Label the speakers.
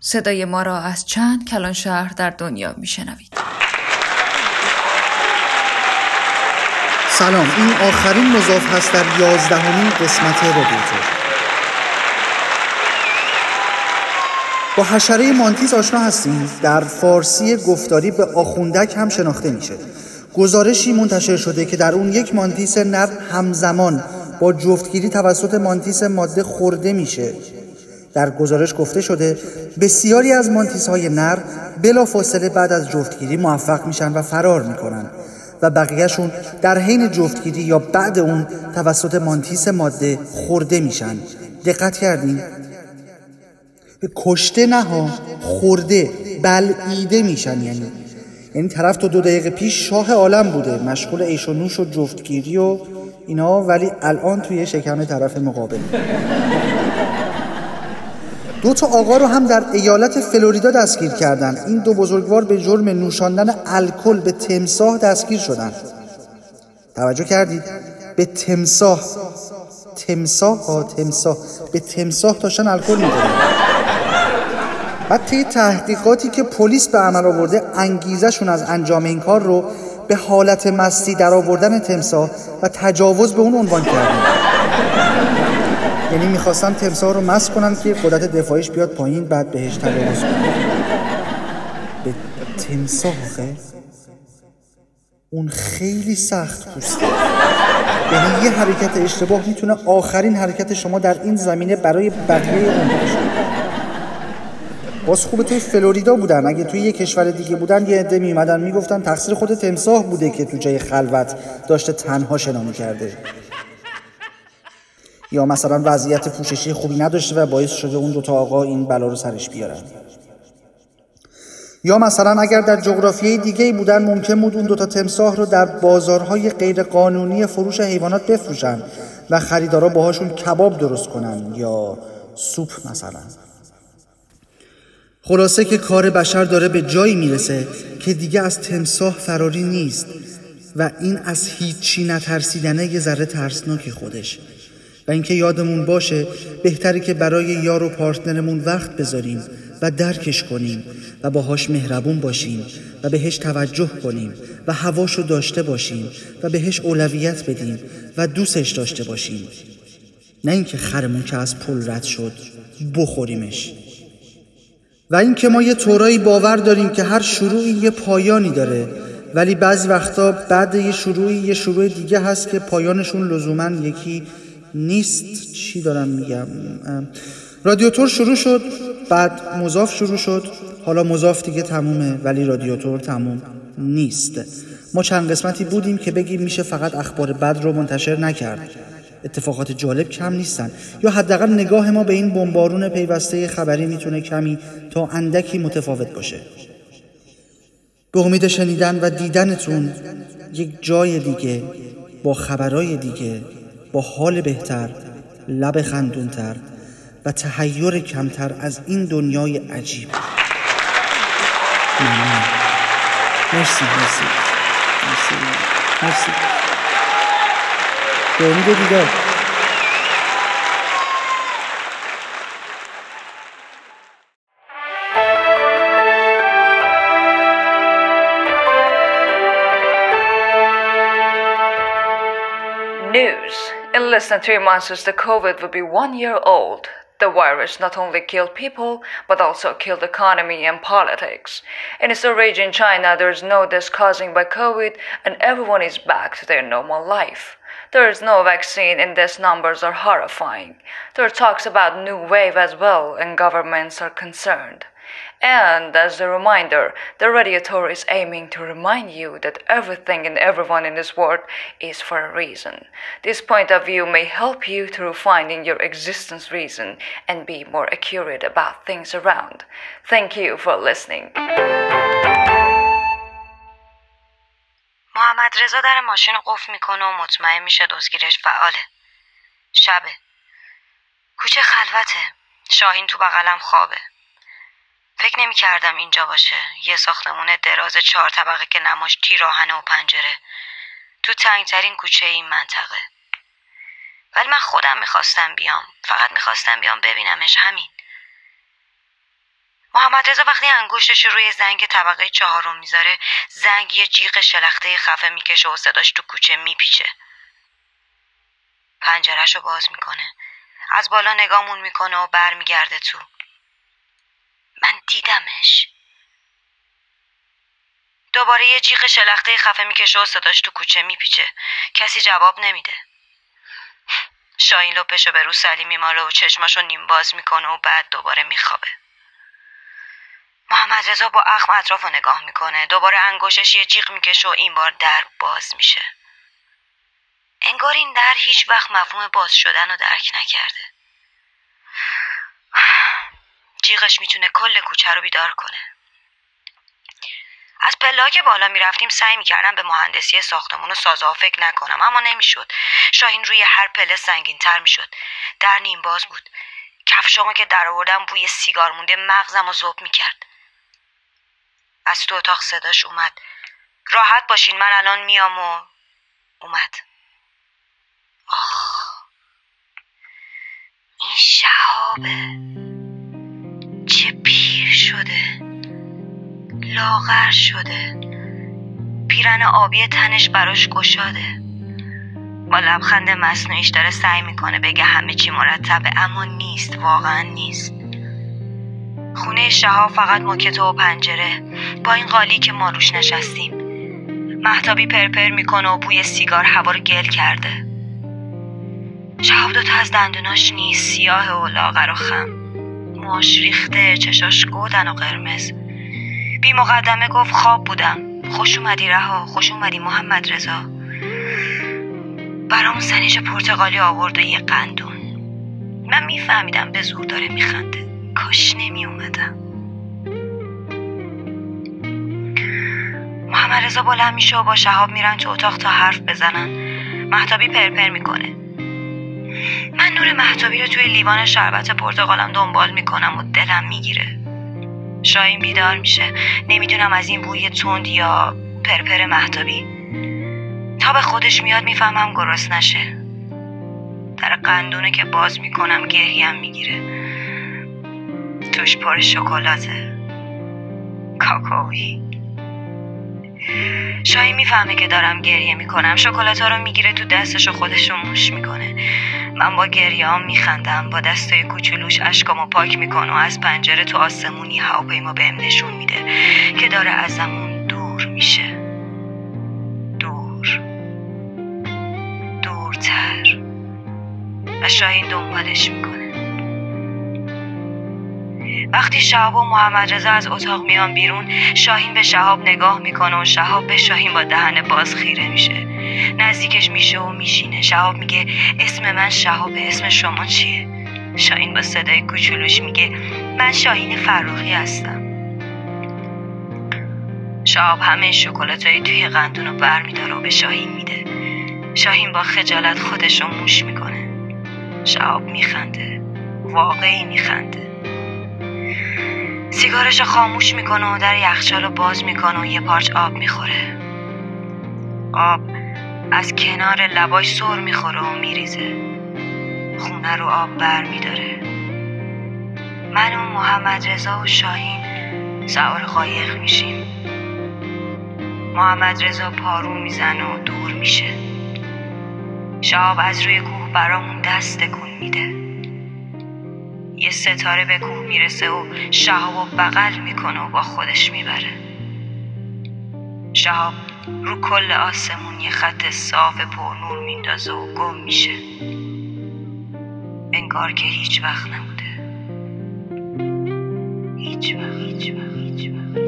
Speaker 1: صدای ما را از چند کلان شهر در دنیا میشنوید.
Speaker 2: سلام این آخرین مضاف هست در یازدهمین قسمت رادیوتور با حشره مانتیز آشنا هستیم. در فارسی گفتاری به آخوندک هم شناخته میشه. گزارشی منتشر شده که در اون یک مانتیس نر همزمان با جفتگیری توسط مانتیس ماده خورده میشه. در گزارش گفته شده بسیاری از مانتیس های نر بلا فاصله بعد از جفتگیری موفق میشن و فرار می‌کنن و بقیهشون در حین جفتگیری یا بعد اون توسط مانتیس ماده خورده میشن. دقت کردین؟ کشته نه ها خورده بلعیده میشن یعنی. یعنی طرف تو دو دقیقه پیش شاه عالم بوده مشغول عیش و نوش و جفتگیری و اینا ولی الان توی شکم طرف مقابل. دو تا آقا رو هم در ایالت فلوریدا دستگیر کردن. این دو بزرگوار به جرم نوشاندن الکل به تمساه دستگیر شدن. توجه کردید؟ به تمساه تمساه ها تمساه به تمساه داشتن الکل می‌دادن. بعد طی تحقیقاتی که پلیس به عمل آورده انگیزشون از انجام این کار رو به حالت مستی در آوردن تمساه و تجاوز به اون عنوان کردن. یعنی می‌خواستن تمساه رو مست کنن که قدرت دفاعیش بیاد پایین بعد بهش تجاوز کنن. به تمساه اون خیلی سخت پوسته. یعنی یه حرکت اشتباه می‌تونه آخرین حرکت شما در این زمینه برای بقیه اون باشه. باز خوبه توی فلوریدا بودن. اگه توی یه کشور دیگه بودن یه عده میومدن می‌گفتن تقصیر خود تمساه بوده که تو جای خلوت داشته تنها شنا کرده یا مثلا وضعیت پوششی خوبی نداشته و باعث شده اون دوتا آقا این بلا رو سرش بیارن. یا مثلا اگر در جغرافیای دیگه بودن ممکن بود اون دوتا تمساه رو در بازارهای غیرقانونی فروش حیوانات بفروشن و خریدارا باهاشون کباب درست کنن یا سوپ مثلا. خلاصه که کار بشر داره به جایی می‌رسه که دیگه از تمساه فراری نیست و این از هیچی نترسیدنه یه ذره ترسناکی خودش و اینکه یادمون باشه بهتره که برای یار و پارتنرمون وقت بذاریم و درکش کنیم و باهاش مهربون باشیم و بهش توجه کنیم و هواشو داشته باشیم و بهش اولویت بدیم و دوستش داشته باشیم. نه اینکه خرمون که از پول رد شد بخوریمش. و اینکه ما یه طورایی باور داریم که هر شروعی یه پایانی داره ولی بعضی وقتا بعد یه شروعی یه شروع دیگه هست که پایانشون لزوما یکی نیست چی دارم میگم. رادیاتور شروع شد بعد مضاف شروع شد. حالا مضاف دیگه تمومه ولی رادیاتور تموم نیست. ما چند قسمتی بودیم که بگیم میشه فقط اخبار بد رو منتشر نکرد. اتفاقات جالب کم نیستن. یا حداقل نگاه ما به این بمبارون پیوسته خبری می‌تونه کمی تا اندکی متفاوت باشه. به امید شنیدن و دیدنتون یک جای دیگه با خبرای دیگه حال بهتر لب خندونتر و تحیر کمتر از این دنیای عجیب. مرسی مرسی. مرسی مرسی. به امید
Speaker 1: In less than three months, the COVID will be one year old. The virus not only killed people, but also killed economy and politics. In its origin, China, there is no death caused by COVID, and everyone is back to their normal life. There is no vaccine, and death numbers are horrifying. There are talks about new wave as well, and governments are concerned. And as a reminder, the radiator is aiming to remind you that everything and everyone in this world is for a reason. This point of view may help you through finding your existence reason and be more accurate about things around. Thank you for listening.
Speaker 3: محمد رضا در ماشین قفل میکنه و مطمئن میشه دزگیرش فعاله شبه کوچه خلوته شاهین تو بغلم خوابه فکر نمی کردم اینجا باشه. یه ساختمون دراز چهار طبقه که نماش تیراهنه و پنجره. تو تنگترین کوچه این منطقه. ولی من خودم می‌خواستم بیام. فقط می‌خواستم بیام ببینمش. همین. محمد رضا وقتی انگشتش روی زنگ طبقه چهارم می‌ذاره زنگ یه جیغ شلخته خفه می‌کشه و صداش تو کوچه میپیچه. پنجرش رو باز می‌کنه. از بالا نگامون می‌کنه و برمیگرده تو. من دیدمش. دوباره یه جیغ شلخته خفه می‌کشه و صداش تو کوچه میپیچه. کسی جواب نمیده. شاین لپشو به رو سلی میماله و چشماشو نیم باز می‌کنه و بعد دوباره میخوابه. محمد رضا با اخم اطراف رو نگاه می‌کنه. دوباره انگوشش یه جیغ می‌کشه و این بار در باز میشه. انگار این در هیچ وقت مفهوم باز شدن رو درک نکرده. جیغش می‌تونه کل کوچه رو بیدار کنه. از پلا که بالا می‌رفتیم سعی می‌کردم به مهندسی ساختمون و سازها فکر نکنم اما نمی‌شد. شاهین روی هر پله سنگین تر می‌شد. در نیم باز بود. کفشامو که در آوردم بوی سیگار مونده مغزم رو زوب می‌کرد. از تو اتاق صداش اومد. راحت باشین من الان میام و اومد. آخ. این شهابه شده. لاغر شده. پیرن آبی تنش براش گشاده. با لبخند مصنوعیش داره سعی می‌کنه بگه همه چی مرتبه اما نیست واقعا نیست. خونه شهاب فقط موکت و پنجره. با این قالی که ما روش نشستیم. محتابی پرپر می‌کنه و بوی سیگار هوا رو گل کرده. شهاب دوتا از دندوناش نیست سیاه و لاغر و خم. موش ریخته چشاش گودن و قرمز. بی مقدمه گفت خواب بودم. خوش اومدی رها خوش اومدی محمد رضا. برام سنیج پرتغالی آورد و یه قندون. من میفهمیدم به زور داره میخنده. کاش نمی اومدم محمد رضا بلند میشه و با شهاب میرن تو اتاق تا حرف بزنن. محتابی پرپر می‌کنه. من نور محتابی رو توی لیوان شربت پرتغالم دنبال می‌کنم و دلم می‌گیره. شاین بیدار میشه. نمی‌دونم از این بوی تند یا پرپر محتابی تا به خودش میاد می‌فهمم گرست نشه. در قندونه که باز می‌کنم گریم می‌گیره. توش پر شکلاته. کاکاوی. شاهی می‌فهمه که دارم گریه می‌کنم. شکلات رو می‌گیره تو دستش و خودش رو موش می‌کنه. من با گریه میخندم. با دستای کوچولوش اشکامو پاک می‌کنه و از پنجره تو آسمونی هواپیما بهم نشون میده که داره ازمون دور میشه. دور. دورتر. و شاهین دنبالش می‌کنه. وقتی شهاب و محمد رضا از اتاق میان بیرون شاهین به شهاب نگاه می‌کنه و شهاب به شاهین با دهن باز خیره میشه. نزدیکش میشه و میشینه. شهاب میگه اسم من شهاب اسم شما چیه؟ شاهین با صدای کوچولوش میگه من شاهین فروخی هستم. شهاب همه شکلاتایی توی قندون رو بر میداره و به شاهین میده. شاهین با خجالت خودش رو موش می‌کنه. شهاب میخنده. واقعی میخنده. سیگارش خاموش می‌کنه و در یخچال رو باز می‌کنه و یه پارچ آب می‌خوره. آب از کنار لباش سر می‌خوره و میریزه. خونه رو آب بر میداره. من و محمد رضا و شاهین سوار قایق میشیم. محمد رضا پارو می‌زنه و دور میشه. شهاب از روی کوه برامون دست تکون میده. یه ستاره به کوه می‌رسه و شهاب و بغل می‌کنه و با خودش می‌بره. شهاب رو کل آسمون یه خط صاف پر نور میندازه و گم میشه. انگار که هیچ وقت نبوده. هیچ وقت هیچ وقت هیچ وقت.